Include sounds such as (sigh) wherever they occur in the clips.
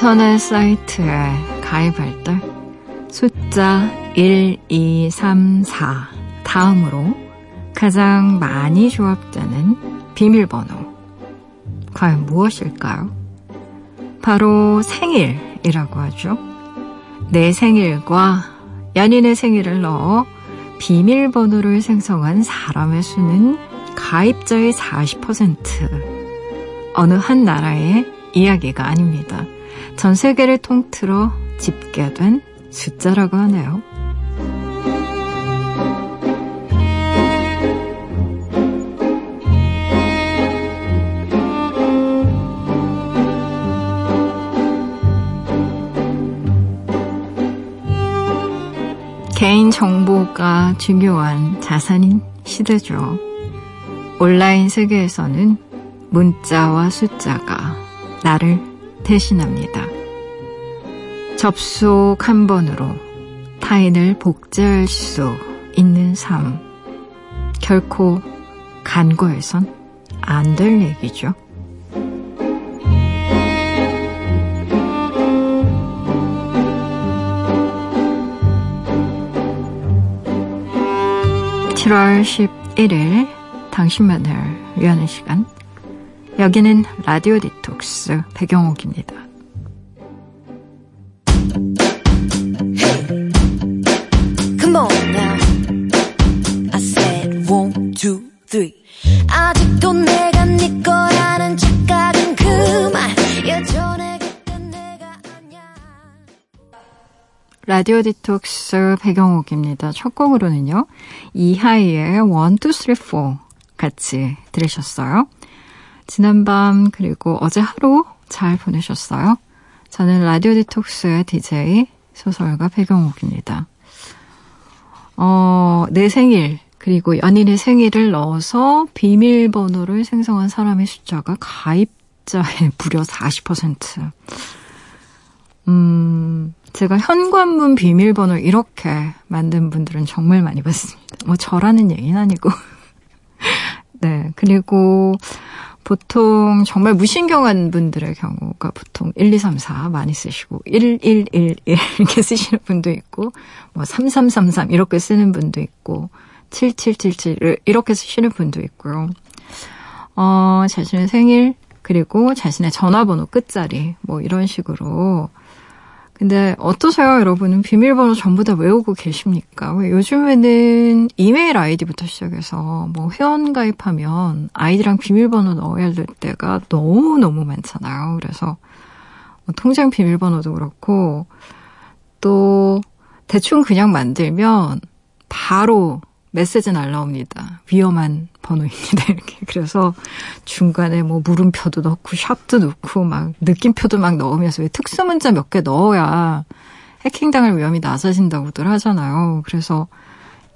인터넷 사이트에 가입할 때 숫자 1234 다음으로 가장 많이 조합되는 비밀번호. 과연 무엇일까요? 바로 생일이라고 하죠. 내 생일과 연인의 생일을 넣어 비밀번호를 생성한 사람의 수는 가입자의 40%. 어느 한 나라의 이야기가 아닙니다. 전 세계를 통틀어 집계된 숫자라고 하네요. 개인 정보가 중요한 자산인 시대죠. 온라인 세계에서는 문자와 숫자가 나를 대신합니다. 접속 한 번으로 타인을 복제할 수 있는 삶. 결코 간과해선 안 될 얘기죠. (7월 11일) 당신만을 위하는 시간 여기는 라디오 디톡스 배경옥입니다. 라디오 디톡스 배경옥입니다. 첫 곡으로는요. 이하이의 one, two, three, four 같이 들으셨어요. 지난밤 그리고 어제 하루 잘 보내셨어요? 저는 라디오 디톡스의 DJ 소설가 배경옥입니다. 어, 내 생일 그리고 연인의 생일을 넣어서 비밀번호를 생성한 사람의 숫자가 가입자의 (laughs) 무려 40%. 음, 제가 현관문 비밀번호 이렇게 만든 분들은 정말 많이 봤습니다. 뭐 저라는 얘기는 아니고. (laughs) 네, 그리고 보통 정말 무신경한 분들의 경우가 보통 1, 2, 3, 4 많이 쓰시고 1, 1, 1, 1 이렇게 쓰시는 분도 있고 뭐 3, 3, 3, 3 이렇게 쓰는 분도 있고 7, 7, 7, 7 이렇게 쓰시는 분도 있고요. 어, 자신의 생일 그리고 자신의 전화번호 끝자리 뭐 이런 식으로 근데 어떠세요, 여러분은? 비밀번호 전부 다 외우고 계십니까? 왜 요즘에는 이메일 아이디부터 시작해서 뭐 회원 가입하면 아이디랑 비밀번호 넣어야 될 때가 너무너무 많잖아요. 그래서 뭐 통장 비밀번호도 그렇고 또 대충 그냥 만들면 바로 메시지 날라옵니다. 위험한 번호입니다. 이렇게. 그래서 중간에 뭐 물음표도 넣고 샵도 넣고 막 느낌표도 막 넣으면서 왜 특수 문자 몇 개 넣어야 해킹당할 위험이 낮아진다고들 하잖아요. 그래서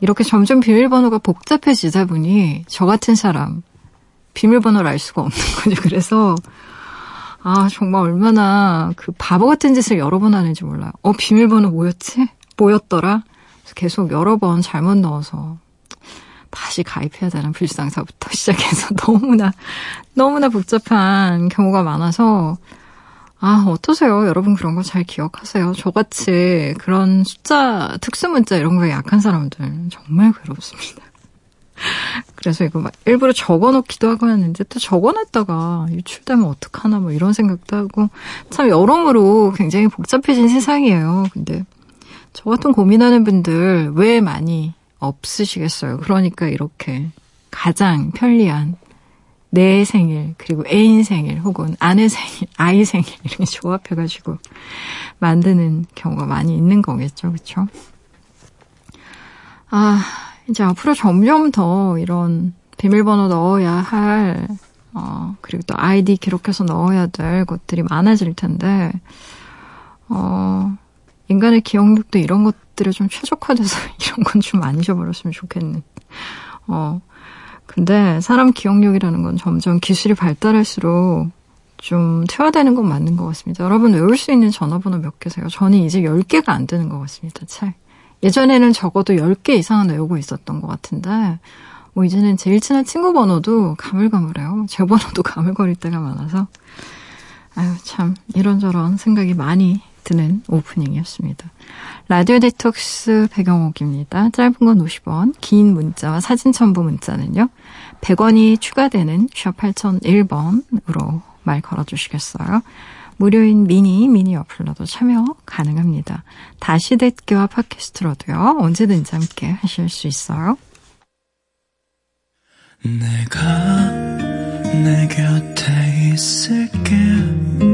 이렇게 점점 비밀번호가 복잡해지다 보니 저 같은 사람 비밀번호를 알 수가 없는 거죠. 그래서 아 정말 얼마나 그 바보 같은 짓을 여러 번 하는지 몰라요. 어 비밀번호 뭐였지? 뭐였더라? 계속 여러 번 잘못 넣어서 다시 가입해야 되는 불상사부터 (laughs) 시작해서 너무나, 너무나 복잡한 경우가 많아서, 아, 어떠세요? 여러분 그런 거 잘 기억하세요? 저같이 그런 숫자, 특수 문자 이런 거에 약한 사람들 정말 괴롭습니다. (laughs) 그래서 이거 막 일부러 적어 놓기도 하고 했는데 또 적어 놨다가 유출되면 어떡하나 뭐 이런 생각도 하고 참 여러모로 굉장히 복잡해진 세상이에요. 근데 저 같은 고민하는 분들 왜 많이 없으시겠어요. 그러니까 이렇게 가장 편리한 내 생일, 그리고 애인 생일, 혹은 아내 생일, 아이 생일, 이렇게 조합해가지고 만드는 경우가 많이 있는 거겠죠. 그쵸? 아, 이제 앞으로 점점 더 이런 비밀번호 넣어야 할, 어, 그리고 또 아이디 기록해서 넣어야 될 것들이 많아질 텐데, 어, 인간의 기억력도 이런 것 것들에 좀 최적화돼서 (laughs) 이런 건 좀 안 잊어버렸으면 좋겠는. 어. 근데 사람 기억력이라는 건 점점 기술이 발달할수록 좀 퇴화되는 건 맞는 것 같습니다. 여러분 외울 수 있는 전화번호 몇 개세요? 저는 이제 10개가 안 되는 것 같습니다. 책. 예전에는 적어도 10개 이상은 외우고 있었던 것 같은데 뭐 이제는 제일 친한 친구 번호도 가물가물해요. 제 번호도 (laughs) 가물거릴 때가 많아서 아유, 참, 이런저런 생각이 많이 드는 오프닝이었습니다. 라디오 디톡스 배경옥입니다. 짧은 건 50원, 긴 문자와 사진 첨부 문자는요. 100원이 추가되는 샵 8001번으로 말 걸어주시겠어요? 무료인 미니, 미니 어플러도 참여 가능합니다. 다시 듣기와 팟캐스트로도요. 언제든지 함께 하실 수 있어요. 내가 내 곁에 있을게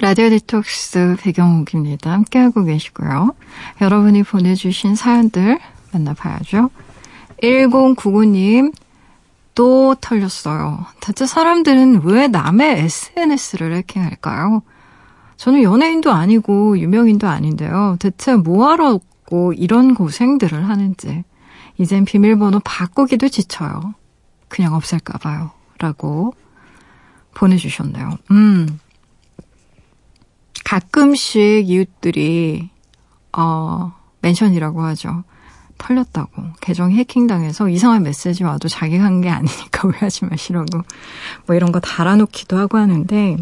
라디오 디톡스 배경옥입니다. 함께하고 계시고요. 여러분이 보내주신 사연들 만나봐야죠. 1099님, 또 털렸어요. 대체 사람들은 왜 남의 SNS를 해킹할까요? 저는 연예인도 아니고 유명인도 아닌데요. 대체 뭐하러 이런 고생들을 하는지. 이젠 비밀번호 바꾸기도 지쳐요. 그냥 없앨까봐요. 라고 보내주셨네요. 음. 가끔씩 이웃들이, 어, 멘션이라고 하죠. 털렸다고. 계정이 해킹당해서 이상한 메시지 와도 자기가 한 게 아니니까 (laughs) 오해하지 마시라고. 뭐 이런 거 달아놓기도 하고 하는데,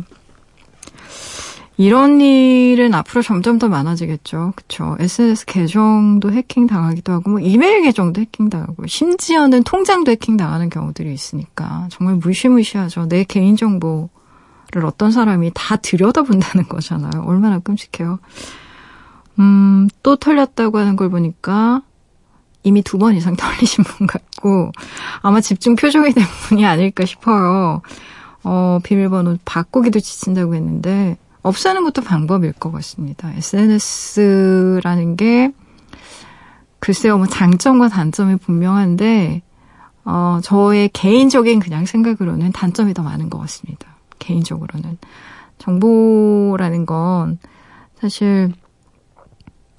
이런 일은 앞으로 점점 더 많아지겠죠. 그쵸. SNS 계정도 해킹 당하기도 하고, 뭐 이메일 계정도 해킹 당하고, 심지어는 통장도 해킹 당하는 경우들이 있으니까 정말 무시무시하죠. 내 개인정보 를 어떤 사람이 다 들여다본다는 거잖아요. 얼마나 끔찍해요. 음, 또 털렸다고 하는 걸 보니까 이미 두 번 이상 털리신 분 같고, 아마 집중 표정이 된 분이 아닐까 싶어요. 어, 비밀번호 바꾸기도 지친다고 했는데, 없애는 것도 방법일 것 같습니다. SNS라는 게 글쎄요, 뭐 장점과 단점이 분명한데 어, 저의 개인적인 그냥 생각으로는 단점이 더 많은 것 같습니다. 개인적으로는 정보라는 건 사실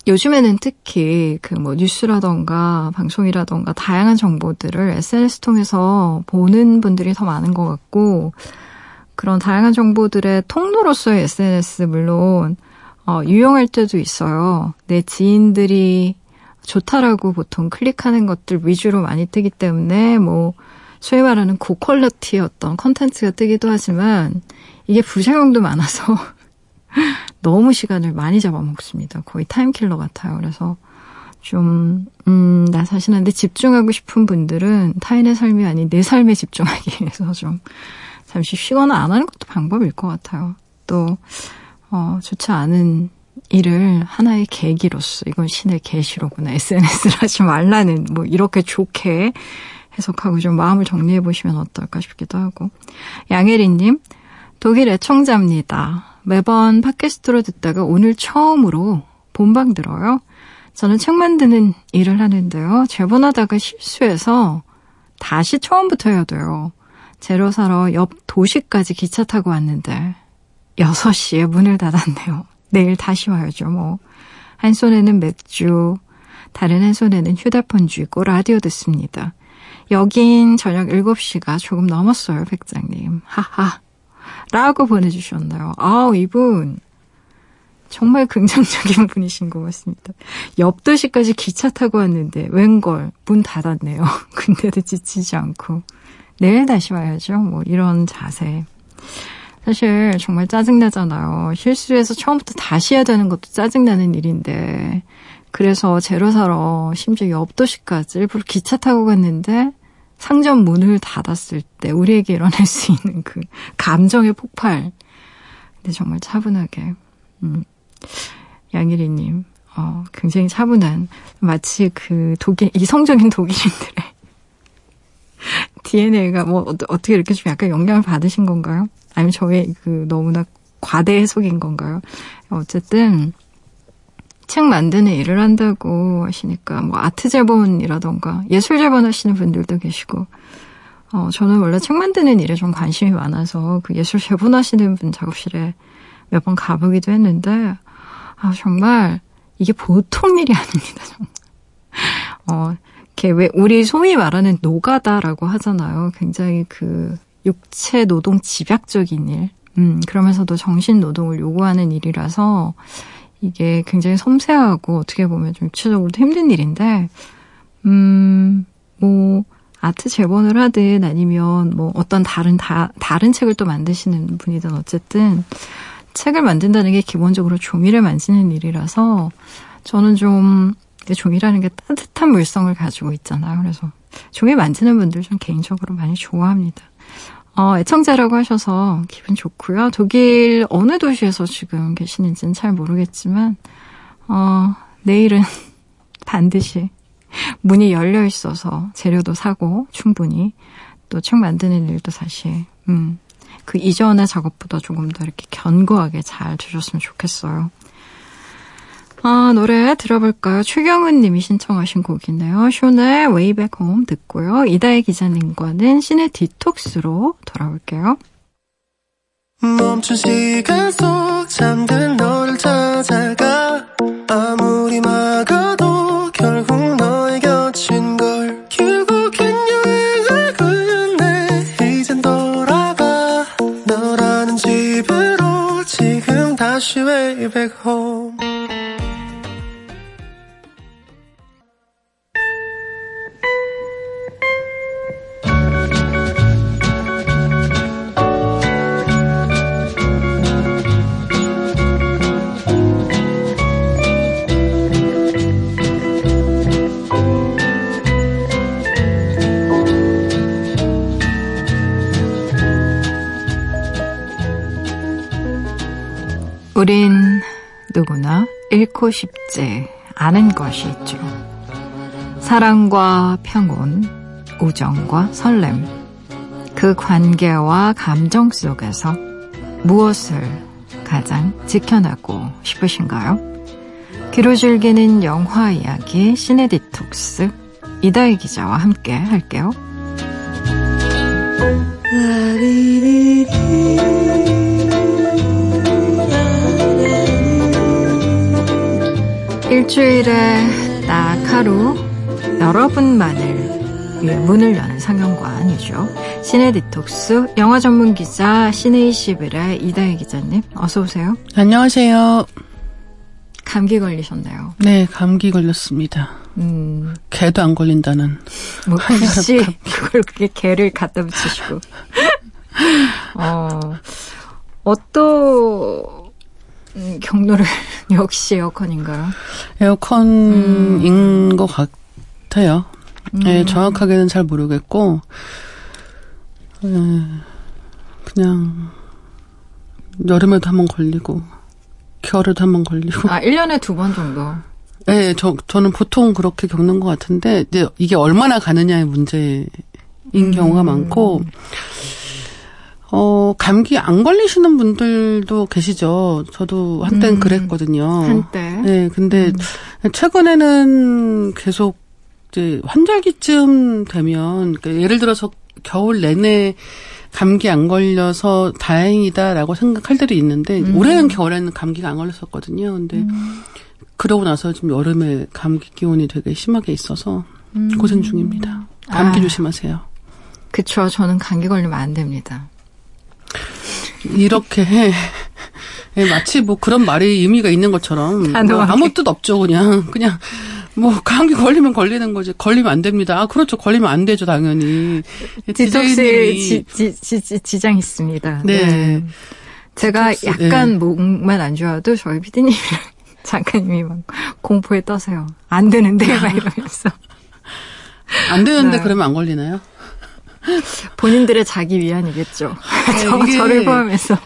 요즘에는 특히 그 뭐 뉴스라던가 방송이라던가 다양한 정보들을 SNS 통해서 보는 분들이 더 많은 것 같고 그런 다양한 정보들의 통로로서의 SNS 물론 어, 유용할 때도 있어요. 내 지인들이 좋다라고 보통 클릭하는 것들 위주로 많이 뜨기 때문에 뭐 소위 말하는 고quality의 어떤 컨텐츠가 뜨기도 하지만 이게 부작용도 많아서 (laughs) 너무 시간을 많이 잡아먹습니다. 거의 time killer 같아요. 그래서 좀, 음, 나 자신한테 집중하고 싶은 분들은 타인의 삶이 아닌 내 삶에 집중하기 (laughs) 위해서 좀 잠시 쉬거나 안 하는 것도 방법일 것 같아요. 또, 어, 좋지 않은 일을 하나의 계기로서, 이건 신의 계시로구나. (laughs) SNS를 하지 말라는, 뭐, 이렇게 좋게 해석하고 좀 마음을 정리해 보시면 어떨까 싶기도 하고. 양혜리님, 독일 애청자입니다. 매번 팟캐스트로 듣다가 오늘 처음으로 본방 들어요. 저는 책 만드는 일을 하는데요. 재본하다가 실수해서 다시 처음부터 해야 돼요. 재료 사러 옆 도시까지 기차 타고 왔는데 6시에 문을 닫았네요. 내일 다시 와야죠, 뭐. 한 손에는 맥주, 다른 한 손에는 휴대폰 쥐고 라디오 듣습니다. 여긴 저녁 7시가 조금 넘었어요, 백장님. 하하. 라고 보내주셨나요? 아우, 이분. 정말 긍정적인 (laughs) 분이신 것 같습니다. 옆 도시까지 기차 타고 왔는데, 웬걸, 문 닫았네요. (laughs) 근데도 지치지 않고. 내일 다시 와야죠. 뭐 이런 자세. 사실 정말 짜증나잖아요. 실수해서 처음부터 다시 해야 되는 것도 짜증나는 일인데 그래서 재료 사러 심지어 옆 도시까지 일부러 기차 타고 갔는데 상점 문을 닫았을 때 우리에게 일어날 수 있는 그 감정의 폭발. 근데 정말 차분하게. 음. 양일이님, 어, 굉장히 차분한, 마치 그 독일, 이성적인 독일인들의 (laughs) DNA가 뭐 어떻게 이렇게 좀 약간 영향을 받으신 건가요? 아니면 저의 그 너무나 과대 해석인 건가요? 어쨌든 책 만드는 일을 한다고 하시니까 뭐 아트 제본이라던가 예술 제본 하시는 분들도 계시고 어 저는 원래 책 만드는 일에 좀 관심이 많아서 그 예술 제본 하시는 분 작업실에 몇 번 가보기도 했는데 아 정말 이게 보통 일이 아닙니다. 정말. 어 이렇게 왜 우리 소위 말하는 노가다라고 하잖아요. 굉장히 그 육체 노동 집약적인 일. 음, 그러면서도 정신 노동을 요구하는 일이라서 이게 굉장히 섬세하고 어떻게 보면 좀 육체적으로도 힘든 일인데, 음, 뭐, 아트 재본을 하든 아니면 뭐 어떤 다른, 다, 다른 책을 또 만드시는 분이든 어쨌든 책을 만든다는 게 기본적으로 종이를 만지는 일이라서 저는 좀 종이라는 게 따뜻한 물성을 가지고 있잖아요. 그래서 종이 만지는 분들 좀 개인적으로 많이 좋아합니다. 어, 애청자라고 하셔서 기분 좋고요. 독일 어느 도시에서 지금 계시는지는 잘 모르겠지만, 어, 내일은 (laughs) 반드시 문이 열려 있어서 재료도 사고 충분히 또 책 만드는 일도 사실, 음, 그 이전의 작업보다 조금 더 이렇게 견고하게 잘 되셨으면 좋겠어요. 아, 노래 들어볼까요? 최경은 님이 신청하신 곡이네요. 쇼의 Way Back Home 듣고요. 이다혜 기자님과는 신의 디톡스로 돌아올게요. 멈춘 시간 속 잠든 너를 찾아가 아무리 막아도 결국 너의 곁인 걸 결국엔 여행을 끝내 이젠 돌아가 너라는 집으로 지금 다시 way back home 우린 누구나 잃고 싶지 않은 것이 있죠. 사랑과 평온, 우정과 설렘, 그 관계와 감정 속에서 무엇을 가장 지켜나고 싶으신가요? 귀로 즐기는 영화 이야기 시네 디톡스 이다희 기자와 함께 할게요. 일주일에 딱 하루 여러분만을 위해 문을 여는 상영관이죠. 시네 디톡스 영화 전문 기자 시네이시빌의 이다혜 기자님 어서 오세요. 안녕하세요. 감기 걸리셨나요? 네, 감기 걸렸습니다. 음. 개도 안 걸린다는. 뭐 굳이 그걸 그게 개를 갖다 붙이시고. (laughs) 어, 어떤 음, 경로를 (laughs) 역시 에어컨인가요? 에어컨인 음. 것 같아요. 음. 네, 정확하게는 잘 모르겠고, 네, 그냥 여름에도 한 번 걸리고, 겨울에도 한 번 걸리고. 아, 1년에 두 번 정도? 네, 저, 저는 보통 그렇게 겪는 것 같은데, 이제 이게 얼마나 가느냐의 문제인 음. 경우가 많고, 어, 감기 안 걸리시는 분들도 계시죠. 저도 한땐 음, 그랬거든요. 한때. 네, 근데 음. 최근에는 계속 이제 환절기쯤 되면, 그러니까 예를 들어서 겨울 내내 감기 안 걸려서 다행이다라고 생각할 때도 있는데, 음. 올해는 겨울에는 감기가 안 걸렸었거든요. 근데 음. 그러고 나서 지금 여름에 감기 기운이 되게 심하게 있어서 음. 고생 중입니다. 감기 아. 조심하세요. 그쵸. 저는 감기 걸리면 안 됩니다. 이렇게 해. 예, 마치 뭐 그런 말이 의미가 있는 것처럼 뭐 아무 뜻 없죠 그냥 그냥 뭐 감기 걸리면 걸리는 거지 걸리면 안 됩니다. 아 그렇죠 걸리면 안 되죠 당연히. 디톡스 지장 있습니다. 네. 네. 제가 디톡스, 약간 네. 목만 안 좋아도 저희 피디님이랑 (laughs) 작가님이 막 공포에 떠세요. 안 되는데 막 (laughs) 이러면서. 안 되는데 네. 그러면 안 걸리나요? (laughs) 본인들의 자기 위안이겠죠. (laughs) 저, 네, 저를 포함해서.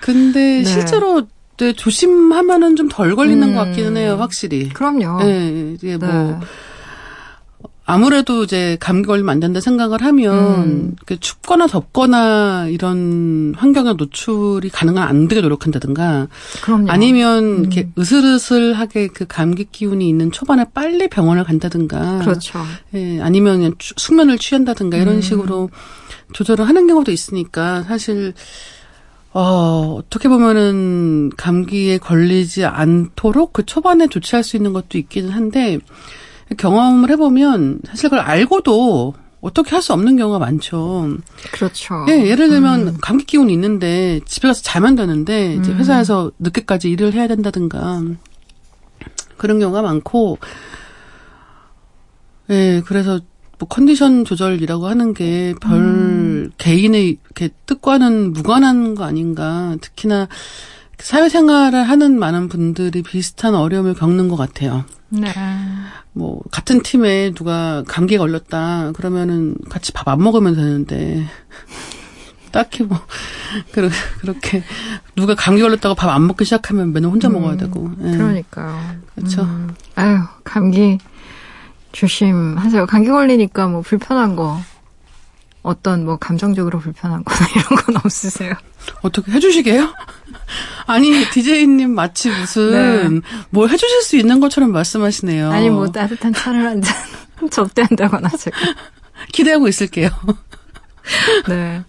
근데 네. 실제로 네, 조심하면은 좀 덜 걸리는 음, 것 같기는 해요, 확실히. 그럼요. 네, 이게 뭐, 네. 아무래도 이제 감기 걸리면 안 된다 생각을 하면 음. 그 춥거나 덥거나 이런 환경에 노출이 가능한 안 되게 노력한다든가 그럼요. 아니면 음. 이렇게 으슬으슬하게 그 감기 기운이 있는 초반에 빨리 병원을 간다든가 그렇죠. 예, 아니면 그냥 추- 숙면을 취한다든가 이런 음. 식으로 조절을 하는 경우도 있으니까 사실 어, 어떻게 보면은 감기에 걸리지 않도록 그 초반에 조치할 수 있는 것도 있기는 한데 경험을 해보면 사실 그걸 알고도 어떻게 할 수 없는 경우가 많죠. 그렇죠. 예, 예를 들면 감기 기운이 있는데 집에 가서 자면 되는데 이제 음. 회사에서 늦게까지 일을 해야 된다든가 그런 경우가 많고 예, 그래서 뭐 컨디션 조절이라고 하는 게별 음. 개인의 이렇게 뜻과는 무관한 거 아닌가. 특히나 사회생활을 하는 많은 분들이 비슷한 어려움을 겪는 것 같아요. 네. 뭐 같은 팀에 누가 감기에 걸렸다 그러면은 같이 밥 안 먹으면 되는데 (laughs) 딱히 뭐 (laughs) 그러, 그렇게 누가 감기 걸렸다고 밥 안 먹기 시작하면 맨날 혼자 음, 먹어야 되고 예. 그러니까요. 그렇죠. 음. 아유, 감기 조심하세요. 감기 걸리니까 뭐 불편한 거 어떤 뭐 감정적으로 불편한 거나 (laughs) 이런 건 없으세요? 어떻게 해주시게요? (laughs) 아니 디제이님 마치 무슨 네. 뭘 해주실 수 있는 것처럼 말씀하시네요. 아니 뭐 따뜻한 차를 한 잔 (laughs) 접대한다거나 제가. 기대하고 있을게요. 네.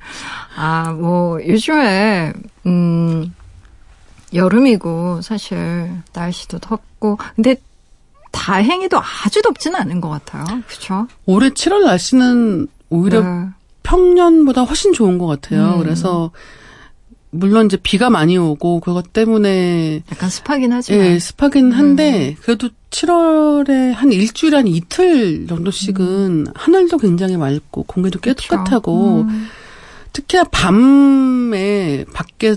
아, 뭐 요즘에 음 여름이고 사실 날씨도 덥고 근데 다행히도 아주 덥지는 않은 것 같아요. 그렇죠? 올해 7월 날씨는 오히려 네. 평년보다 훨씬 좋은 것 같아요. 음. 그래서 물론 이제 비가 많이 오고 그것 때문에 약간 습하긴 하지만 예, 습하긴 한데 그래도 7월에 한 일주일 한 이틀 정도씩은 하늘도 굉장히 맑고 공기도 그쵸. 깨끗하고 음. 특히나 밤에 밖에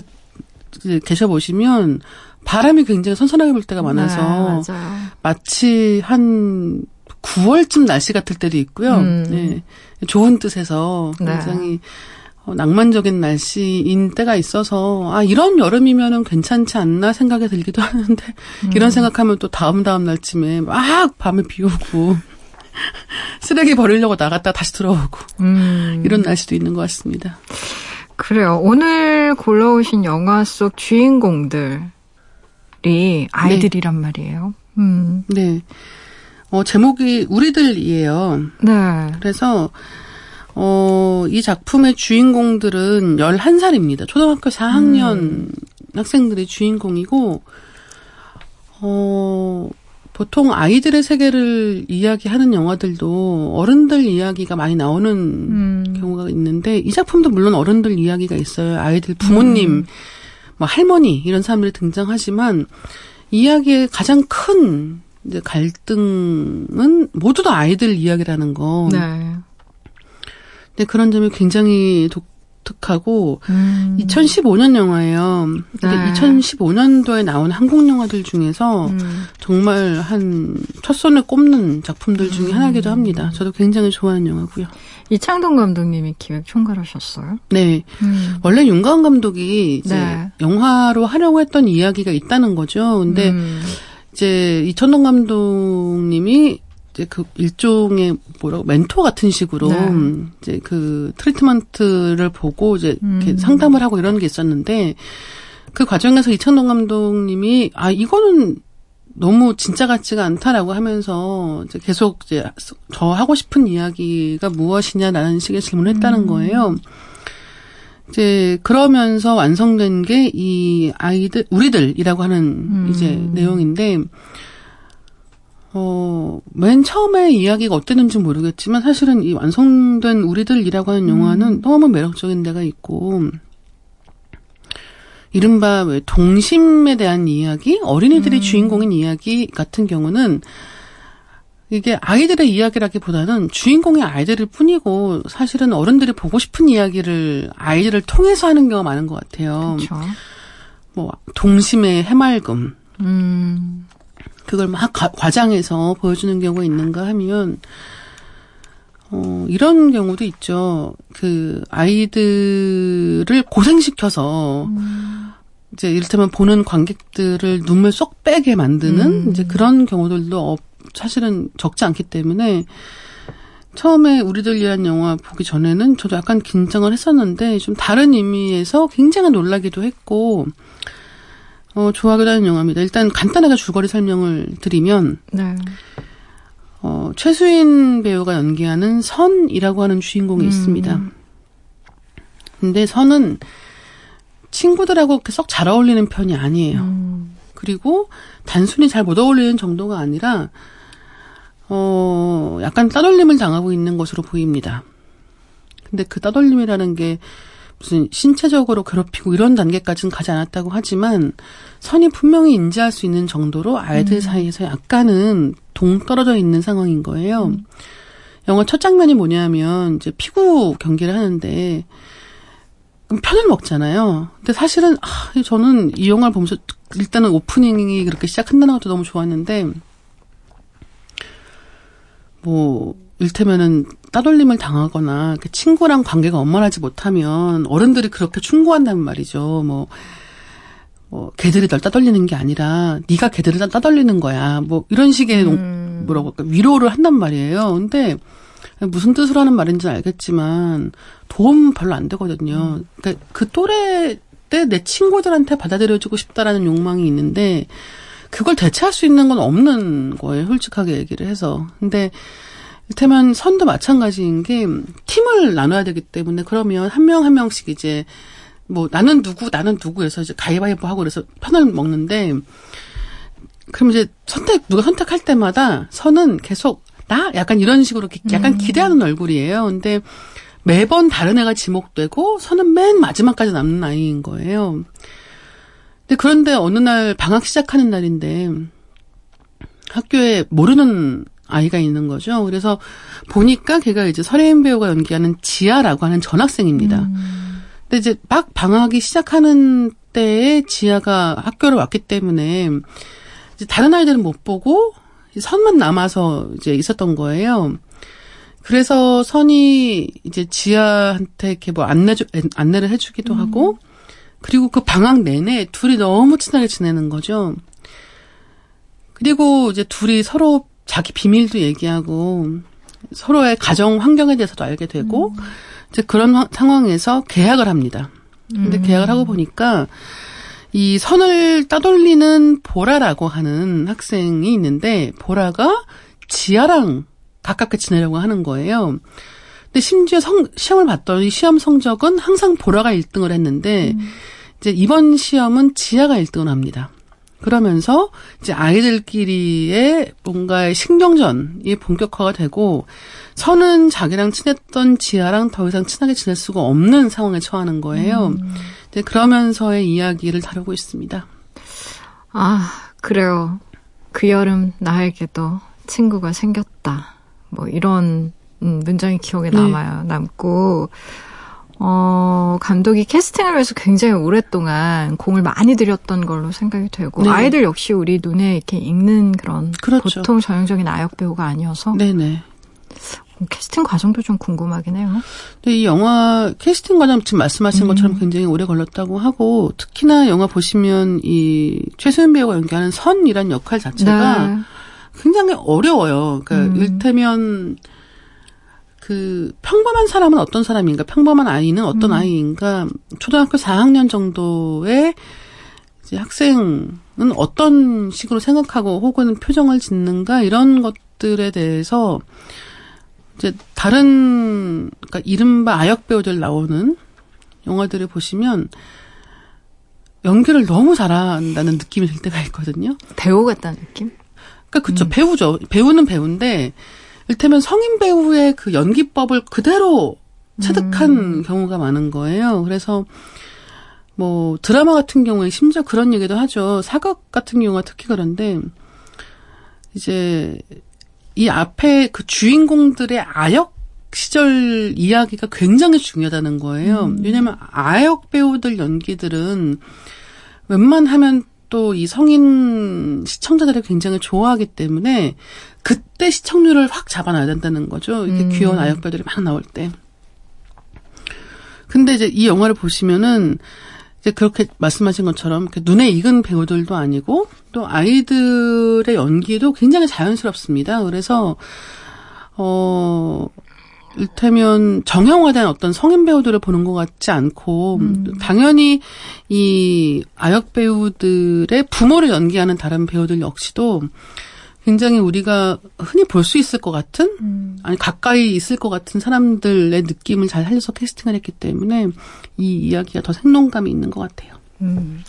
계셔 보시면 바람이 굉장히 선선하게 불 때가 많아서 네. 마치 한 9월쯤 날씨 같을 때도 있고요. 음. 네. 좋은 뜻에서 네. 굉장히 어, 낭만적인 날씨인 때가 있어서 아 이런 여름이면은 괜찮지 않나 생각이 들기도 (laughs) 하는데 음. 이런 생각하면 또 다음 다음 날쯤에 막 밤에 비 오고 (laughs) 쓰레기 버리려고 나갔다 다시 들어오고 음. 이런 날씨도 있는 것 같습니다. 그래요. 오늘 골라오신 영화 속 주인공들이 아이들이란 말이에요. 음. 네. 어, 제목이 우리들이에요. 네. 그래서 어, 이 작품의 주인공들은 11살입니다. 초등학교 4학년 학생들이 주인공이고 어, 보통 아이들의 세계를 이야기하는 영화들도 어른들 이야기가 많이 나오는 음. 경우가 있는데 이 작품도 물론 어른들 이야기가 있어요. 아이들 부모님, 뭐 할머니 이런 사람들이 등장하지만 이야기의 가장 큰 이제 갈등은 모두 다 아이들 이야기라는 거. 네. 근데 그런 점이 굉장히 독특하고 음. 2015년 영화예요. 근데 네. 2015년도에 나온 한국 영화들 중에서 음. 정말 한 첫 손에 꼽는 작품들 중에 음. 하나이기도 합니다. 저도 굉장히 좋아하는 영화고요. 이창동 감독님이 기획 총괄하셨어요. 네. 음. 원래 윤가은 감독이 이제 네. 영화로 하려고 했던 이야기가 있다는 거죠. 근데 음. 이제 이천동 감독님이 이제 그 일종의 뭐라고 멘토 같은 식으로 네. 음, 이제 그 트리트먼트를 보고 이제 이렇게 음. 상담을 하고 이런 게 있었는데 그 과정에서 이천동 감독님이 아 이거는 너무 진짜 같지가 않다라고 하면서 이제 계속 이제 저 하고 싶은 이야기가 무엇이냐라는 식의 질문을 했다는 음. 거예요. 이제 그러면서 완성된 게 이 아이들 우리들이라고 하는 음. 이제 내용인데 어, 맨 처음에 이야기가 어땠는지 모르겠지만 사실은 이 완성된 우리들이라고 하는 영화는 음. 너무 매력적인 데가 있고 이른바 왜 동심에 대한 이야기, 어린이들이 음. 주인공인 이야기 같은 경우는 이게 아이들의 이야기라기보다는 주인공이 아이들일 뿐이고 사실은 어른들이 보고 싶은 이야기를 아이들을 통해서 하는 경우가 많은 것 같아요. 그렇죠. 뭐 동심의 해맑음 음. 그걸 막 가- 과장해서 보여주는 경우가 있는가 하면 어 이런 경우도 있죠. 그 아이들을 고생시켜서 음. 이제 이를테면 보는 관객들을 눈물 쏙 빼게 만드는 음. 이제 그런 경우들도 없- 사실은 적지 않기 때문에 처음에 우리들 위한 영화 보기 전에는 저도 약간 긴장을 했었는데 좀 다른 의미에서 굉장히 놀라기도 했고 어, 좋아하게 되는 영화입니다. 일단 간단하게 줄거리 설명을 드리면 네. 어, 최수인 배우가 연기하는 선이라고 하는 주인공이 음. 있습니다. 근데 선은 친구들하고 그렇게 썩 잘 어울리는 편이 아니에요. 음. 그리고 단순히 잘 못 어울리는 정도가 아니라 어 약간 따돌림을 당하고 있는 것으로 보입니다. 근데 그 따돌림이라는 게 무슨 신체적으로 괴롭히고 이런 단계까지는 가지 않았다고 하지만 선이 분명히 인지할 수 있는 정도로 아이들 사이에서 약간은 동떨어져 있는 상황인 거예요. 영화 첫 장면이 뭐냐면 이제 피구 경기를 하는데 편을 먹잖아요. 근데 사실은 아, 저는 이 영화를 보면서 일단은 오프닝이 그렇게 시작한다는 것도 너무 좋았는데 뭐 일테면은 따돌림을 당하거나 그 친구랑 관계가 원만하지 못하면 어른들이 그렇게 충고한단 말이죠. 뭐, 뭐 걔들이 널 따돌리는 게 아니라 네가 걔들을 따- 따돌리는 거야. 뭐 이런 식의 농- 음. 뭐라고 할까 위로를 한단 말이에요. 근데 무슨 뜻으로 하는 말인지는 알겠지만 도움 별로 안 되거든요. 그러니까 그 또래 때 내 친구들한테 받아들여주고 싶다라는 욕망이 있는데 그걸 대체할 수 있는 건 없는 거예요. 솔직하게 얘기를 해서. 근데 이를테면 선도 마찬가지인 게 팀을 나눠야 되기 때문에 그러면 한명한 명씩 이제 뭐 나는 누구 나는 누구 해서 이제 가위바위보 하고 그래서 편을 먹는데 그럼 이제 선택 누가 선택할 때마다 선은 계속 나 약간 이런 식으로 기- 약간 기대하는 얼굴이에요. 근데 매번 다른 애가 지목되고 선은 맨 마지막까지 남는 아이인 거예요. 근데 그런데 어느 날 방학 시작하는 날인데 학교에 모르는 아이가 있는 거죠. 그래서 보니까 걔가 이제 설혜인 배우가 연기하는 지아라고 하는 전학생입니다. 근데 이제 막 방학이 시작하는 때에 지아가 학교를 왔기 때문에 이제 다른 아이들은 못 보고 선만 남아서 이제 있었던 거예요. 그래서 선이 이제 지아한테 이렇게 뭐 안내 안내를 해주기도 하고 그리고 그 방학 내내 둘이 너무 친하게 지내는 거죠. 그리고 이제 둘이 서로 자기 비밀도 얘기하고 서로의 가정 환경에 대해서도 알게 되고 이제 그런 화- 상황에서 계약을 합니다. 근데 계약을 하고 보니까 이 선을 따돌리는 보라라고 하는 학생이 있는데 보라가 지아랑 가깝게 지내려고 하는 거예요. 근데 심지어 성, 시험을 봤더니 시험 성적은 항상 보라가 1등을 했는데 이제 이번 시험은 지아가 1등을 합니다. 그러면서 이제 아이들끼리의 뭔가의 신경전이 본격화가 되고 선은 자기랑 친했던 지아랑 더 이상 친하게 지낼 수가 없는 상황에 처하는 거예요. 이제 그러면서의 이야기를 다루고 있습니다. 아, 그래요. 그 여름 나에게도 친구가 생겼다. 뭐 이런 음, 문장이 기억에 네. 남아요. 남고 어, 감독이 캐스팅을 위해서 굉장히 오랫동안 공을 많이 들였던 걸로 생각이 되고 네. 아이들 역시 우리 눈에 이렇게 익는 그런 그렇죠. 보통 전형적인 아역 배우가 아니어서 네네. 음, 캐스팅 과정도 좀 궁금하긴 해요. 근데 이 영화 캐스팅 과정 지금 말씀하신 것처럼 굉장히 오래 걸렸다고 하고 특히나 영화 보시면 이 최소연 배우가 연기하는 선이란 역할 자체가 네. 굉장히 어려워요. 그러니까 음. 일테면 그 평범한 사람은 어떤 사람인가, 평범한 아이는 어떤 아이인가, 초등학교 4학년 정도의 이제 학생은 어떤 식으로 생각하고 혹은 표정을 짓는가 이런 것들에 대해서 이제 다른 그러니까 이른바 아역 배우들 나오는 영화들을 보시면 연기를 너무 잘한다는 느낌이 들 때가 있거든요. 배우 같다는 느낌? 그러니까 그쵸 배우죠. 배우는 배우인데 일테면 성인 배우의 그 연기법을 그대로 체득한 경우가 많은 거예요. 그래서 뭐 드라마 같은 경우에 심지어 그런 얘기도 하죠. 사극 같은 경우가 특히 그런데 이제 이 앞에 그 주인공들의 아역 시절 이야기가 굉장히 중요하다는 거예요. 왜냐면 아역 배우들 연기들은 웬만하면 또 이 성인 시청자들이 굉장히 좋아하기 때문에 그때 시청률을 확 잡아놔야 된다는 거죠. 이렇게 음. 귀여운 아역 배우들이 막 나올 때. 근데 이제 이 영화를 보시면은 이제 그렇게 말씀하신 것처럼 눈에 익은 배우들도 아니고 또 아이들의 연기도 굉장히 자연스럽습니다. 그래서 어 일테면 정형화된 어떤 성인 배우들을 보는 것 같지 않고 음. 당연히 이 아역 배우들의 부모를 연기하는 다른 배우들 역시도 굉장히 우리가 흔히 볼 수 있을 것 같은 음. 아니 가까이 있을 것 같은 사람들의 느낌을 잘 살려서 캐스팅을 했기 때문에 이 이야기가 더 생동감이 있는 것 같아요. 음.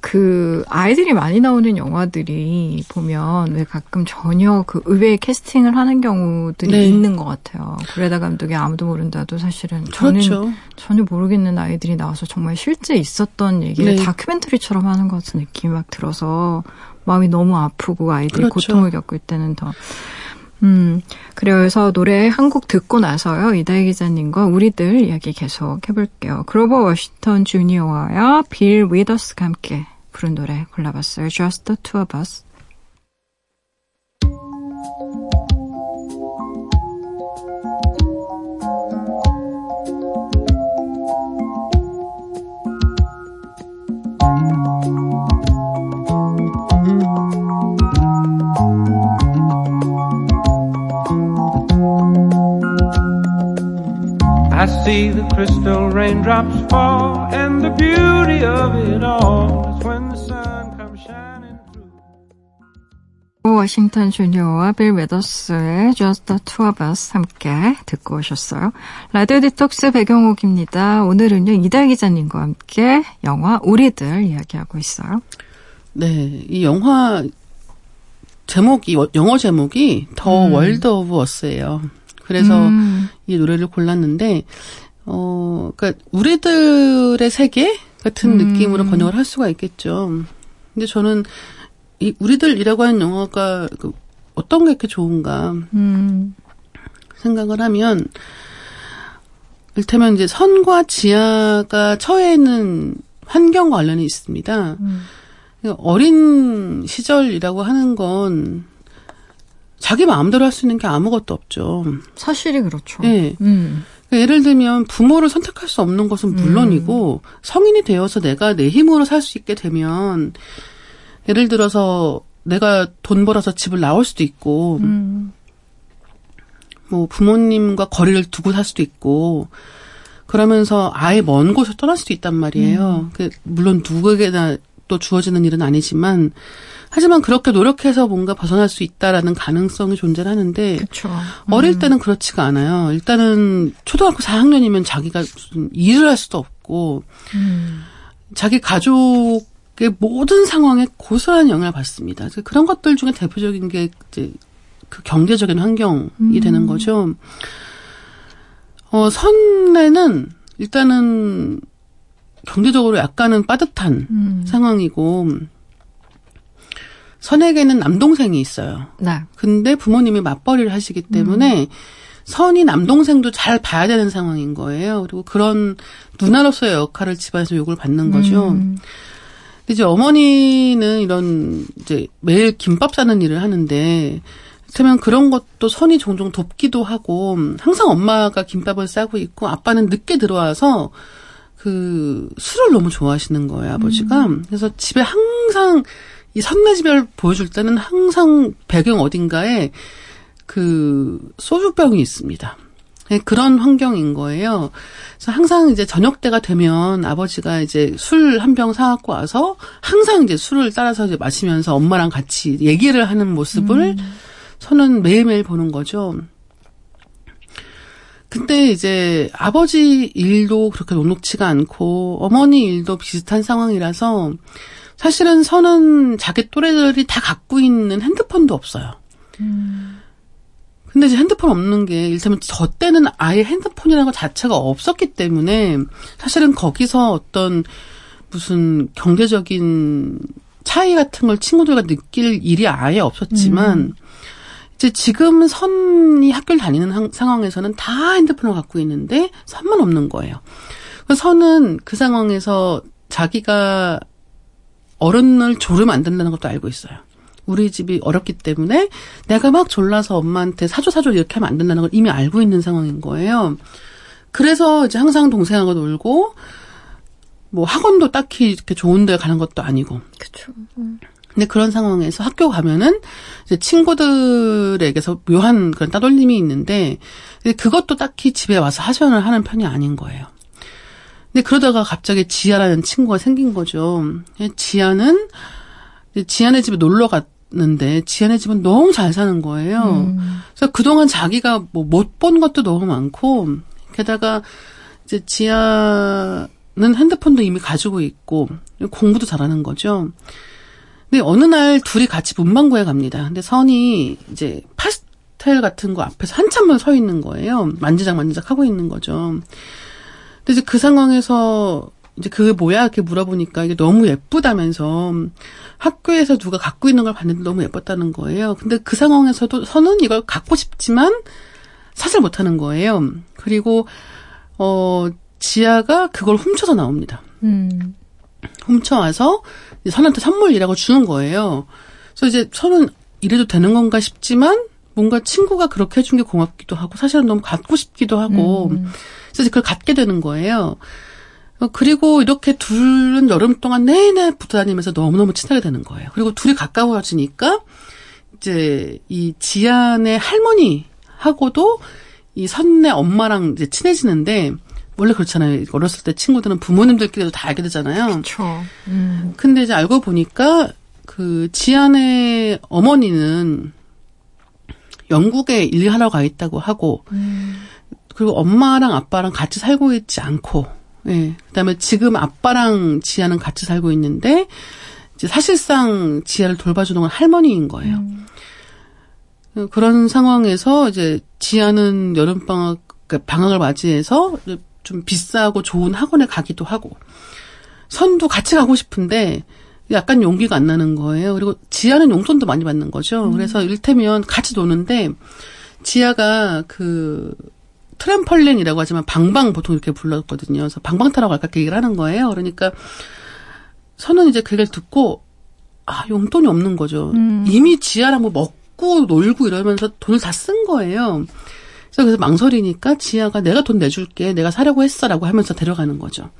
그 아이들이 많이 나오는 영화들이 보면 왜 가끔 전혀 그 의외의 캐스팅을 하는 경우들이 네. 있는 것 같아요. 그레다 감독이 아무도 모른다도 사실은 저는 그렇죠. 전혀 모르겠는 아이들이 나와서 정말 실제 있었던 얘기를 네. 다큐멘터리처럼 하는 것 같은 느낌이 막 들어서 마음이 너무 아프고 아이들이 그렇죠. 고통을 겪을 때는 더 음, 그래서 노래 한 곡 듣고 나서요, 이다희 기자님과 우리들 이야기 계속 해볼게요. 그로버 워싱턴 주니어와 빌 위더스가 함께 부른 노래 골라봤어요. Just the two of us. I see the crystal raindrops fall, and the beauty of it all is when the sun comes shining through. 워싱턴 주니어와 빌 위더스의 Just the Two of Us 함께 듣고 오셨어요. 라디오 디톡스 백영옥입니다. 오늘은요, 이다혜 기자님과 함께 영화 우리들 이야기하고 있어요. 네, 이 영화 제목이, 영어 제목이 The 음. World of Us예요. 그래서 음. 이 노래를 골랐는데 어 그러니까 우리들의 세계 같은 음. 느낌으로 번역을 할 수가 있겠죠. 근데 저는 이 우리들이라고 하는 영화가 그 어떤 게 이렇게 좋은가 음. 생각을 하면 일테면 이제 선과 지하가 처해 있는 환경 관련이 있습니다. 음. 어린 시절이라고 하는 건 자기 마음대로 할 수 있는 게 아무것도 없죠. 사실이 그렇죠. 네. 음. 그러니까 예를 들면 부모를 선택할 수 없는 것은 물론이고 음. 성인이 되어서 내가 내 힘으로 살 수 있게 되면 예를 들어서 내가 돈 벌어서 집을 나올 수도 있고 음. 뭐 부모님과 거리를 두고 살 수도 있고 그러면서 아예 먼 곳을 떠날 수도 있단 말이에요. 음. 그 물론 누구에게나 또 주어지는 일은 아니지만 하지만 그렇게 노력해서 뭔가 벗어날 수 있다라는 가능성이 존재하는데 그쵸. 음. 어릴 때는 그렇지가 않아요. 일단은 초등학교 4학년이면 자기가 무슨 일을 할 수도 없고 음. 자기 가족 의 모든 상황에 고스란히 영향을 받습니다. 그런 것들 중에 대표적인 게 이제 그 경제적인 환경이 음. 되는 거죠. 어, 선에는 일단은 경제적으로 약간은 빠듯한 음. 상황이고 선에게는 남동생이 있어요. 네. 근데 부모님이 맞벌이를 하시기 때문에 음. 선이 남동생도 잘 봐야 되는 상황인 거예요. 그리고 그런 누나로서의 역할을 집안에서 요구를 받는 거죠. 음. 근데 이제 어머니는 이런 이제 매일 김밥 싸는 일을 하는데 그러면 그런 것도 선이 종종 돕기도 하고 항상 엄마가 김밥을 싸고 있고 아빠는 늦게 들어와서 그 술을 너무 좋아하시는 거예요 아버지가 음. 그래서 집에 항상 이 선내집을 보여줄 때는 항상 배경 어딘가에 그 소주병이 있습니다. 네, 그런 환경인 거예요. 그래서 항상 이제 저녁 때가 되면 아버지가 이제 술 한 병 사갖고 와서 항상 이제 술을 따라서 이제 마시면서 엄마랑 같이 얘기를 하는 모습을 음. 저는 매일매일 보는 거죠. 근데 이제 아버지 일도 그렇게 녹록치가 않고 어머니 일도 비슷한 상황이라서 사실은 선은 자기 또래들이 다 갖고 있는 핸드폰도 없어요. 음. 근데 이제 핸드폰 없는 게, 일테면 저 때는 아예 핸드폰이라는 것 자체가 없었기 때문에, 사실은 거기서 어떤 무슨 경제적인 차이 같은 걸 친구들과 느낄 일이 아예 없었지만, 음. 이제 지금 선이 학교를 다니는 상황에서는 다 핸드폰을 갖고 있는데, 선만 없는 거예요. 그 선은 그 상황에서 자기가 어른을 졸으면 안 된다는 것도 알고 있어요. 우리 집이 어렵기 때문에 내가 막 졸라서 엄마한테 사줘 사줘 이렇게 하면 안 된다는 걸 이미 알고 있는 상황인 거예요. 그래서 이제 항상 동생하고 놀고 뭐 학원도 딱히 이렇게 좋은 데 가는 것도 아니고. 그렇죠. 근데 그런 상황에서 학교 가면은 이제 친구들에게서 묘한 그런 따돌림이 있는데 그것도 딱히 집에 와서 하소연을 하는 편이 아닌 거예요. 근데 그러다가 갑자기 지아라는 친구가 생긴 거죠. 지아는 지아네 집에 놀러 갔는데 지아네 집은 너무 잘 사는 거예요. 음. 그래서 그동안 자기가 뭐 못 본 것도 너무 많고 게다가 이제 지아는 핸드폰도 이미 가지고 있고 공부도 잘하는 거죠. 근데 어느 날 둘이 같이 문방구에 갑니다. 근데 선이 이제 파스텔 같은 거 앞에서 한참만 서 있는 거예요. 만지작 만지작 하고 있는 거죠. 근데 이제 그 상황에서 이제 그게 뭐야 이렇게 물어보니까 이게 너무 예쁘다면서 학교에서 누가 갖고 있는 걸 봤는데 너무 예뻤다는 거예요. 근데 그 상황에서도 선은 이걸 갖고 싶지만 사실 못하는 거예요. 그리고 어 지아가 그걸 훔쳐서 나옵니다. 음. 훔쳐와서 선한테 선물이라고 주는 거예요. 그래서 이제 선은 이래도 되는 건가 싶지만 뭔가 친구가 그렇게 해준 게 고맙기도 하고 사실은 너무 갖고 싶기도 하고 음. 그래서 그걸 갖게 되는 거예요. 어, 그리고 이렇게 둘은 여름 동안 내내 붙어 다니면서 너무너무 친하게 되는 거예요. 그리고 둘이 가까워지니까 이제 이 지안의 할머니하고도 이 선내 엄마랑 이제 친해지는데 원래 그렇잖아요. 어렸을 때 친구들은 부모님들끼리도 다 알게 되잖아요. 그렇죠. 음. 근데 이제 알고 보니까 그 지안의 어머니는 영국에 일하러 가 있다고 하고 음. 그리고 엄마랑 아빠랑 같이 살고 있지 않고 예. 그다음에 지금 아빠랑 지아는 같이 살고 있는데 이제 사실상 지아를 돌봐주는 건 할머니인 거예요. 음. 그런 상황에서 이제 지아는 여름 방학 그러니까 방학을 맞이해서 좀 비싸고 좋은 학원에 가기도 하고 선도 같이 가고 싶은데 약간 용기가 안 나는 거예요. 그리고 지아는 용돈도 많이 받는 거죠. 음. 그래서 일테면 같이 노는데 지아가 그 트램펄린이라고 하지만 방방 보통 이렇게 불렀거든요. 그래서 방방 타러 갈까 그 얘기를 하는 거예요. 그러니까 선은 이제 그 얘기를 듣고 아 용돈이 없는 거죠. 음. 이미 지아랑 뭐 먹고 놀고 이러면서 돈을 다 쓴 거예요. 그래서 그래서 망설이니까 지아가 내가 돈 내줄게, 내가 사려고 했어라고 하면서 데려가는 거죠.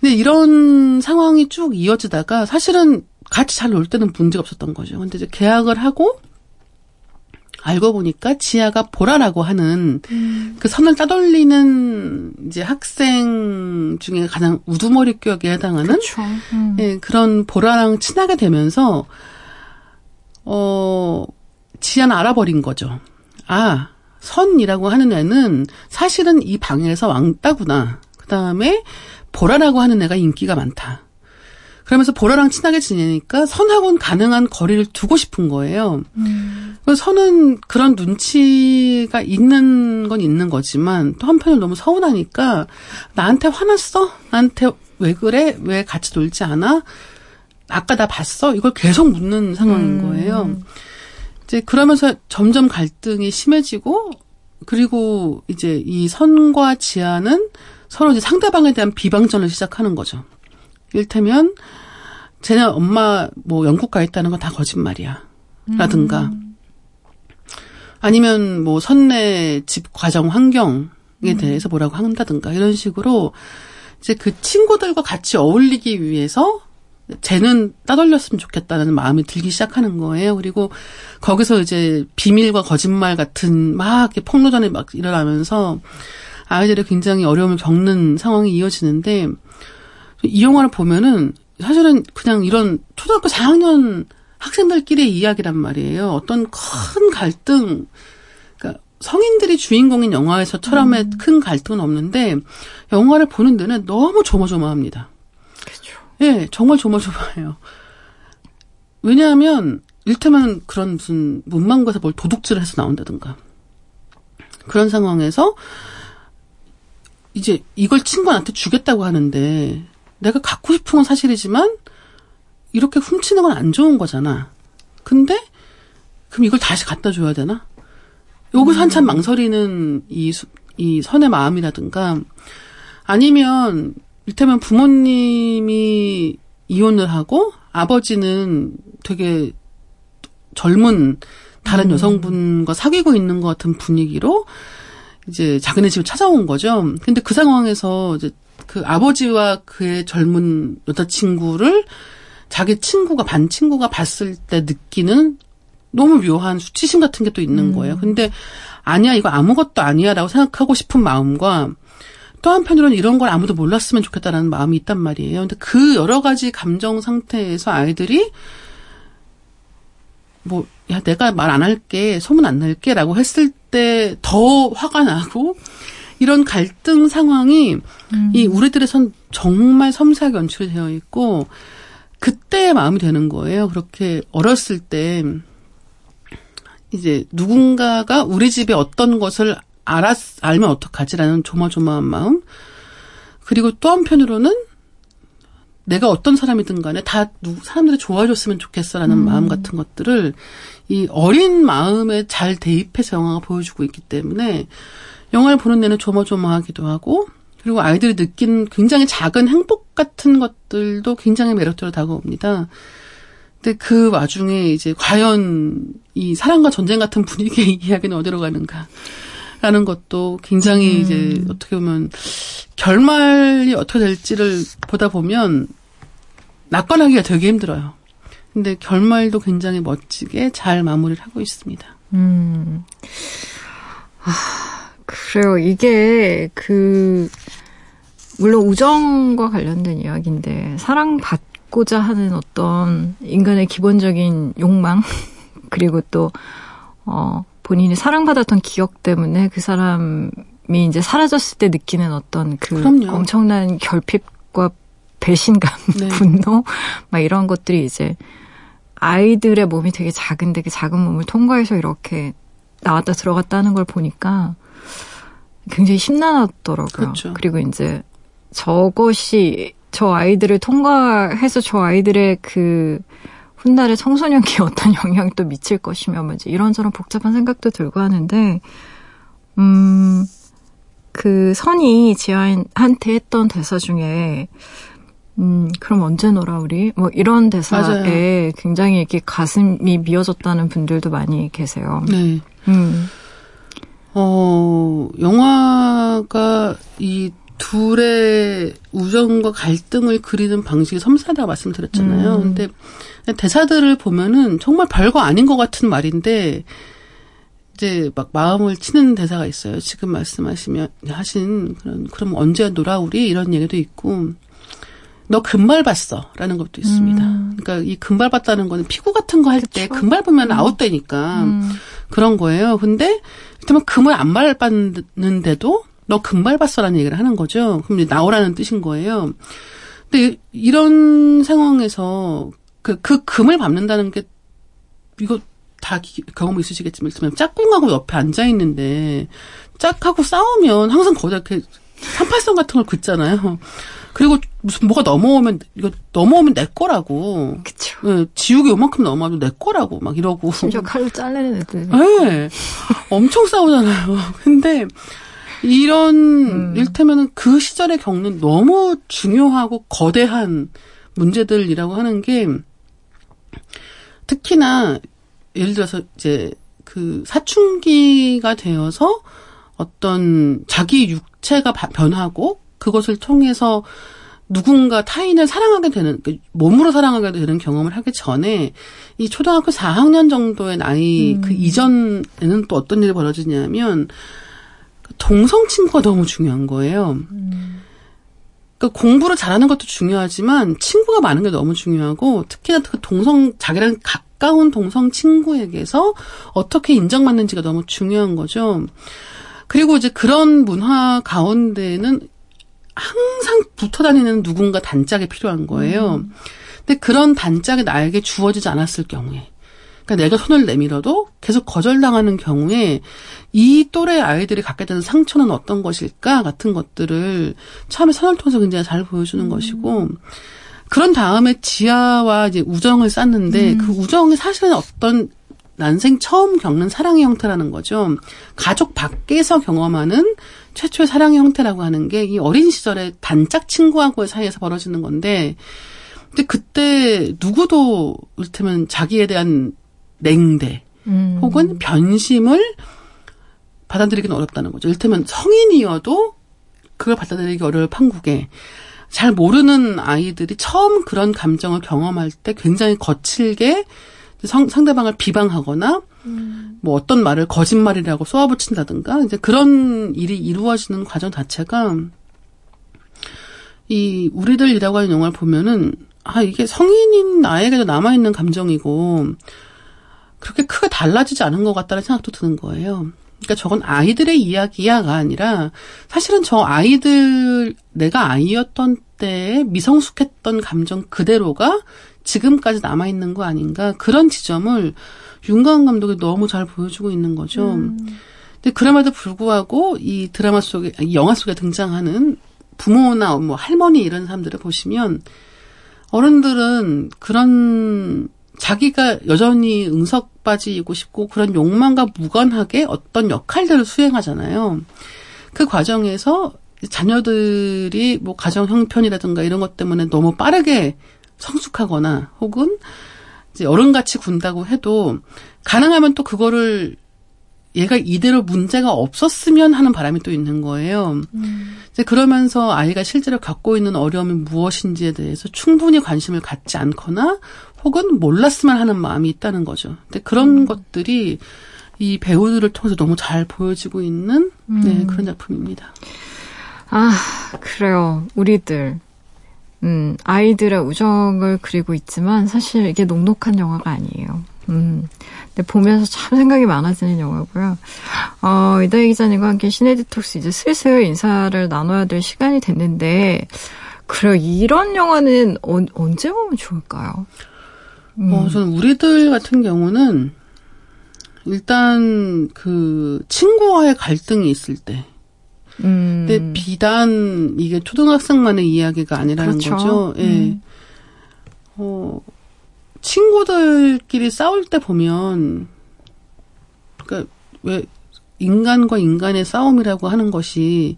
근데 이런 상황이 쭉 이어지다가 사실은 같이 잘 놀 때는 문제가 없었던 거죠. 근데 이제 계약을 하고 알고 보니까 지아가 보라라고 하는 음. 그 선을 따돌리는 이제 학생 중에 가장 우두머리 격에 해당하는 음. 예, 그런 보라랑 친하게 되면서 어 지아는 알아버린 거죠. 아, 선이라고 하는 애는 사실은 이 방에서 왕따구나. 그 다음에 보라라고 하는 애가 인기가 많다. 그러면서 보라랑 친하게 지내니까 선하고는 가능한 거리를 두고 싶은 거예요. 음. 선은 그런 눈치가 있는 건 있는 거지만 또 한편으로 너무 서운하니까 나한테 화났어? 나한테 왜 그래? 왜 같이 놀지 않아? 아까 나 봤어? 이걸 계속 묻는 상황인 음. 거예요. 이제 그러면서 점점 갈등이 심해지고 그리고 이제 이 선과 지아는 서로 이제 상대방에 대한 비방전을 시작하는 거죠. 일테면 쟤네 엄마 뭐 영국 가 있다는 건 다 거짓말이야. 라든가 음. 아니면 뭐 선내 집 과정 환경에 음. 대해서 뭐라고 한다든가 이런 식으로 이제 그 친구들과 같이 어울리기 위해서 쟤는 따돌렸으면 좋겠다는 마음이 들기 시작하는 거예요. 그리고 거기서 이제 비밀과 거짓말 같은 막 폭로전이 막 일어나면서 아이들이 굉장히 어려움을 겪는 상황이 이어지는데 이 영화를 보면은 사실은 그냥 이런 초등학교 4학년 학생들끼리의 이야기란 말이에요. 어떤 큰 갈등, 그러니까 성인들이 주인공인 영화에서처럼의 음. 큰 갈등은 없는데 영화를 보는 데는 너무 조마조마합니다. 예, 정말 조마조마해요. 왜냐하면 일테면 그런 무슨 문방구에서 뭘 도둑질을 해서 나온다든가 그런 상황에서 이제 이걸 친구한테 주겠다고 하는데 내가 갖고 싶은 건 사실이지만 이렇게 훔치는 건 안 좋은 거잖아. 근데 그럼 이걸 다시 갖다 줘야 되나? 여기서 음. 한참 망설이는 이, 이 선의 마음이라든가 아니면 일테면 부모님이 이혼을 하고 아버지는 되게 젊은 다른 음. 여성분과 사귀고 있는 것 같은 분위기로 이제 자기네 집을 찾아온 거죠. 근데 그 상황에서 이제 그 아버지와 그의 젊은 여자친구를 자기 친구가 반 친구가 봤을 때 느끼는 너무 묘한 수치심 같은 게 또 있는 거예요. 근데 아니야 이거 아무것도 아니야라고 생각하고 싶은 마음과 또 한편으로는 이런 걸 아무도 몰랐으면 좋겠다라는 마음이 있단 말이에요. 근데 그 여러 가지 감정 상태에서 아이들이 뭐, 야, 내가 말 안 할게, 소문 안 낼게, 라고 했을 때 더 화가 나고, 이런 갈등 상황이 음. 이 우리들에선 정말 섬세하게 연출이 되어 있고, 그때의 마음이 되는 거예요. 그렇게 어렸을 때, 이제 누군가가 우리 집에 어떤 것을 알았, 알면 어떡하지라는 조마조마한 마음. 그리고 또 한편으로는 내가 어떤 사람이든 간에 다 누- 사람들이 좋아해줬으면 좋겠어라는 마음 같은 것들을 이 어린 마음에 잘 대입해서 영화가 보여주고 있기 때문에 영화를 보는 내내 조마조마하기도 하고 그리고 아이들이 느낀 굉장히 작은 행복 같은 것들도 굉장히 매력적으로 다가옵니다. 근데 그 와중에 이제 과연 이 사랑과 전쟁 같은 분위기의 (laughs) 이야기는 어디로 가는가. 라는 것도 굉장히 이제 어떻게 보면 결말이 어떻게 될지를 보다 보면 낙관하기가 되게 힘들어요. 근데 결말도 굉장히 멋지게 잘 마무리를 하고 있습니다. 음. 아, 그래요. 이게 그 물론 우정과 관련된 이야기인데 사랑받고자 하는 어떤 인간의 기본적인 욕망 (laughs) 그리고 또 어, 본인이 사랑받았던 기억 때문에 그 사람이 이제 사라졌을 때 느끼는 어떤 그 그럼요. 엄청난 결핍과 배신감, 네. (laughs) 분노 막 이런 것들이 이제 아이들의 몸이 되게 작은데 그 작은 몸을 통과해서 이렇게 나왔다 들어갔다 하는 걸 보니까 굉장히 심란하더라고요. 그렇죠. 그리고 이제 저것이 저 아이들을 통과해서 저 아이들의 그 훗날의 청소년기에 어떤 (laughs) 영향을 또 미칠 것이며 뭐 이제 이런저런 복잡한 생각도 들고 하는데 음, 그 선이 지아한테 했던 대사 중에 음, 그럼 언제 놀아 우리? 뭐 이런 대사에 맞아요. 굉장히 이렇게 가슴이 미어졌다는 분들도 많이 계세요. 네. 음. 어, 영화가 이 둘의 우정과 갈등을 그리는 방식이 섬세하다고 말씀드렸잖아요. 음. 근데 대사들을 보면은 정말 별거 아닌 것 같은 말인데 이제 막 마음을 치는 대사가 있어요. 지금 말씀하시면 하신 그런 그럼 언제 놀아 우리 이런 얘기도 있고 너 금발 봤어 라는 것도 있습니다. 음. 그러니까 이 금발 봤다는 거는 피구 같은 거 할 때. 금발 보면 아웃되니까 음. 그런 거예요. 근데 일단 금을 안 밟았는데도 너금 밟았어라는 얘기를 하는 거죠. 그럼 이제 나오라는 뜻인 거예요. 근데 이- 이런 상황에서 그, 그 금을 밟는다는 게 이거 다 기- 경험 있으시겠지만 일단 짝꿍하고 옆에 앉아 있는데 짝하고 싸우면 항상 거기다 이렇게 삼팔선 같은 걸 긋잖아요. 그리고 무슨 뭐가 넘어오면 이거 넘어오면 내 거라고. 그쵸. 예, 지우개 요만큼 넘어와도 내 거라고 막 이러고. 심지어 칼로 잘라는 애들. 네. 엄청 싸우잖아요. (laughs) 근데 이런 음. 일테면은 그 시절에 겪는 너무 중요하고 거대한 문제들이라고 하는 게 특히나 예를 들어서 이제 그 사춘기가 되어서 어떤 자기 육체가 바- 변하고 그것을 통해서 누군가 타인을 사랑하게 되는 그 몸으로 사랑하게 되는 경험을 하기 전에 이 초등학교 4학년 정도의 나이 음. 그 이전에는 또 어떤 일이 벌어지냐면 그 동성 친구가 너무 중요한 거예요. 음. 그러니까 공부를 잘하는 것도 중요하지만 친구가 많은 게 너무 중요하고 특히나 그 동성 자기랑 가까운 동성 친구에게서 어떻게 인정받는지가 너무 중요한 거죠. 그리고 이제 그런 문화 가운데는 항상 붙어 다니는 누군가 단짝이 필요한 거예요. 근데 그런 단짝이 나에게 주어지지 않았을 경우에 그러니까 내가 손을 내밀어도 계속 거절당하는 경우에 이 또래 아이들이 갖게 되는 상처는 어떤 것일까 같은 것들을 처음에 선을 통해서 굉장히 잘 보여주는 것이고 그런 다음에 지아와 이제 우정을 쌓는데 그 우정이 사실은 어떤 난생 처음 겪는 사랑의 형태라는 거죠. 가족 밖에서 경험하는 최초의 사랑의 형태라고 하는 게 이 어린 시절에 단짝 친구하고의 사이에서 벌어지는 건데 근데 그때 누구도 이를테면 자기에 대한 냉대 음. 혹은 변심을 받아들이기는 어렵다는 거죠. 이를테면 성인이어도 그걸 받아들이기 어려울 판국에 잘 모르는 아이들이 처음 그런 감정을 경험할 때 굉장히 거칠게 성, 상대방을 비방하거나 음. 뭐 어떤 말을 거짓말이라고 쏘아붙인다든가 이제 그런 일이 이루어지는 과정 자체가 이 우리들이라고 하는 영화를 보면은 아 이게 성인인 나에게도 남아 있는 감정이고 그렇게 크게 달라지지 않은 것 같다는 생각도 드는 거예요. 그러니까 저건 아이들의 이야기야가 아니라 사실은 저 아이들 내가 아이였던 때에 미성숙했던 감정 그대로가 지금까지 남아 있는 거 아닌가 그런 지점을 윤가은 감독이 너무 잘 보여주고 있는 거죠. 음. 근데 그럼에도 불구하고 이 드라마 속에 이 영화 속에 등장하는 부모나 뭐 할머니 이런 사람들을 보시면 어른들은 그런 자기가 여전히 응석 빠지고 싶고 그런 욕망과 무관하게 어떤 역할들을 수행하잖아요. 그 과정에서 자녀들이 뭐 가정 형편이라든가 이런 것 때문에 너무 빠르게 성숙하거나 혹은 이제 어른같이 군다고 해도 가능하면 또 그거를 얘가 이대로 문제가 없었으면 하는 바람이 또 있는 거예요. 음. 이제 그러면서 아이가 실제로 갖고 있는 어려움이 무엇인지에 대해서 충분히 관심을 갖지 않거나 혹은 몰랐으면 하는 마음이 있다는 거죠. 근데 그런 음. 것들이 이 배우들을 통해서 너무 잘 보여지고 있는 네, 음. 그런 작품입니다. 아, 그래요. 우리들. 음, 아이들의 우정을 그리고 있지만 사실 이게 녹록한 영화가 아니에요. 음, 근데 보면서 참 생각이 많아지는 영화고요. 어, 이다희 기자님과 함께 시네디톡스 이제 슬슬 인사를 나눠야 될 시간이 됐는데, 그래, 이런 영화는 어, 언제 보면 좋을까요? 음. 어, 저는 우리들 같은 경우는 일단 그 친구와의 갈등이 있을 때, 음. 근데 비단 이게 초등학생만의 이야기가 아니라는 그렇죠. 거죠. 예. 음. 어, 친구들끼리 싸울 때 보면, 그니까 왜 인간과 인간의 싸움이라고 하는 것이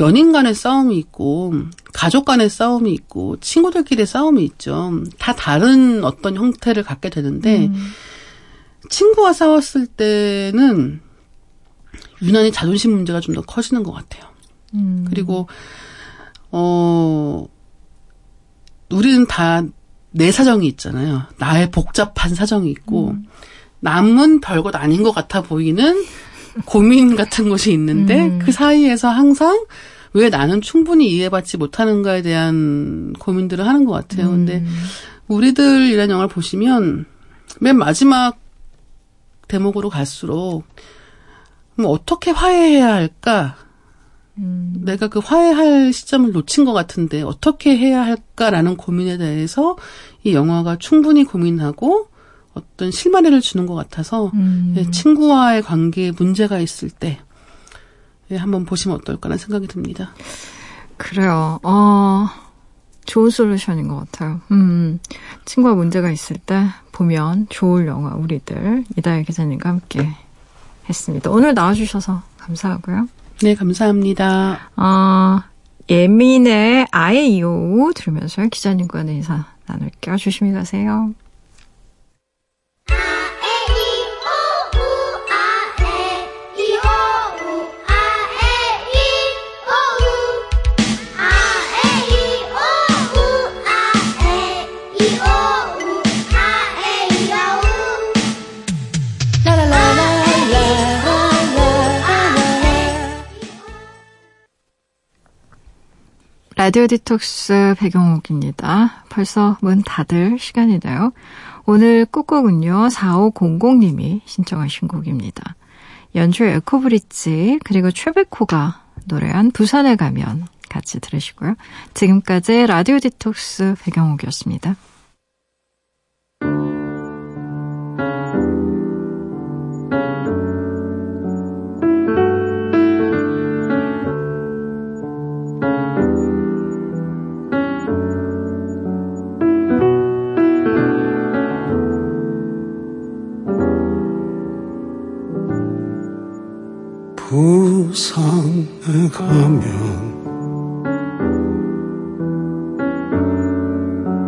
연인 간의 싸움이 있고 가족 간의 싸움이 있고 친구들끼리의 싸움이 있죠. 다 다른 어떤 형태를 갖게 되는데 음. 친구와 싸웠을 때는 유난히 자존심 문제가 좀 더 커지는 것 같아요. 음. 그리고 어 우리는 다 내 사정이 있잖아요. 나의 복잡한 사정이 있고 음. 남은 별것 아닌 것 같아 보이는 고민 같은 것이 있는데 음. 그 사이에서 항상 왜 나는 충분히 이해받지 못하는가에 대한 고민들을 하는 것 같아요. 음. 근데 우리들이라는 영화를 보시면 맨 마지막 대목으로 갈수록 뭐 어떻게 화해해야 할까? 음. 내가 그 화해할 시점을 놓친 것 같은데 어떻게 해야 할까라는 고민에 대해서 이 영화가 충분히 고민하고 어떤 실마리를 주는 것 같아서 음. 예, 친구와의 관계에 문제가 있을 때 예, 한번 보시면 어떨까라는 생각이 듭니다. 그래요. 어, 좋은 솔루션인 것 같아요. 음, 친구와 문제가 있을 때 보면 좋을 영화 우리들 이다혜 기자님과 함께 했습니다. 오늘 나와주셔서 감사하고요. 네, 감사합니다. 어, 예민의 아예 이오 들으면서 기자님과는 인사 나눌게요. 조심히 가세요. 라디오 디톡스 백영옥입니다. 벌써 문 닫을 시간이네요. 오늘 끝곡은요, 4500님이 신청하신 곡입니다. 연주 에코브릿지, 그리고 최백호가 노래한 부산에 가면 같이 들으시고요. 지금까지 라디오 디톡스 백영옥이었습니다. 산에 가면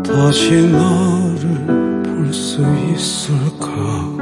다시 나를 볼 수 있을까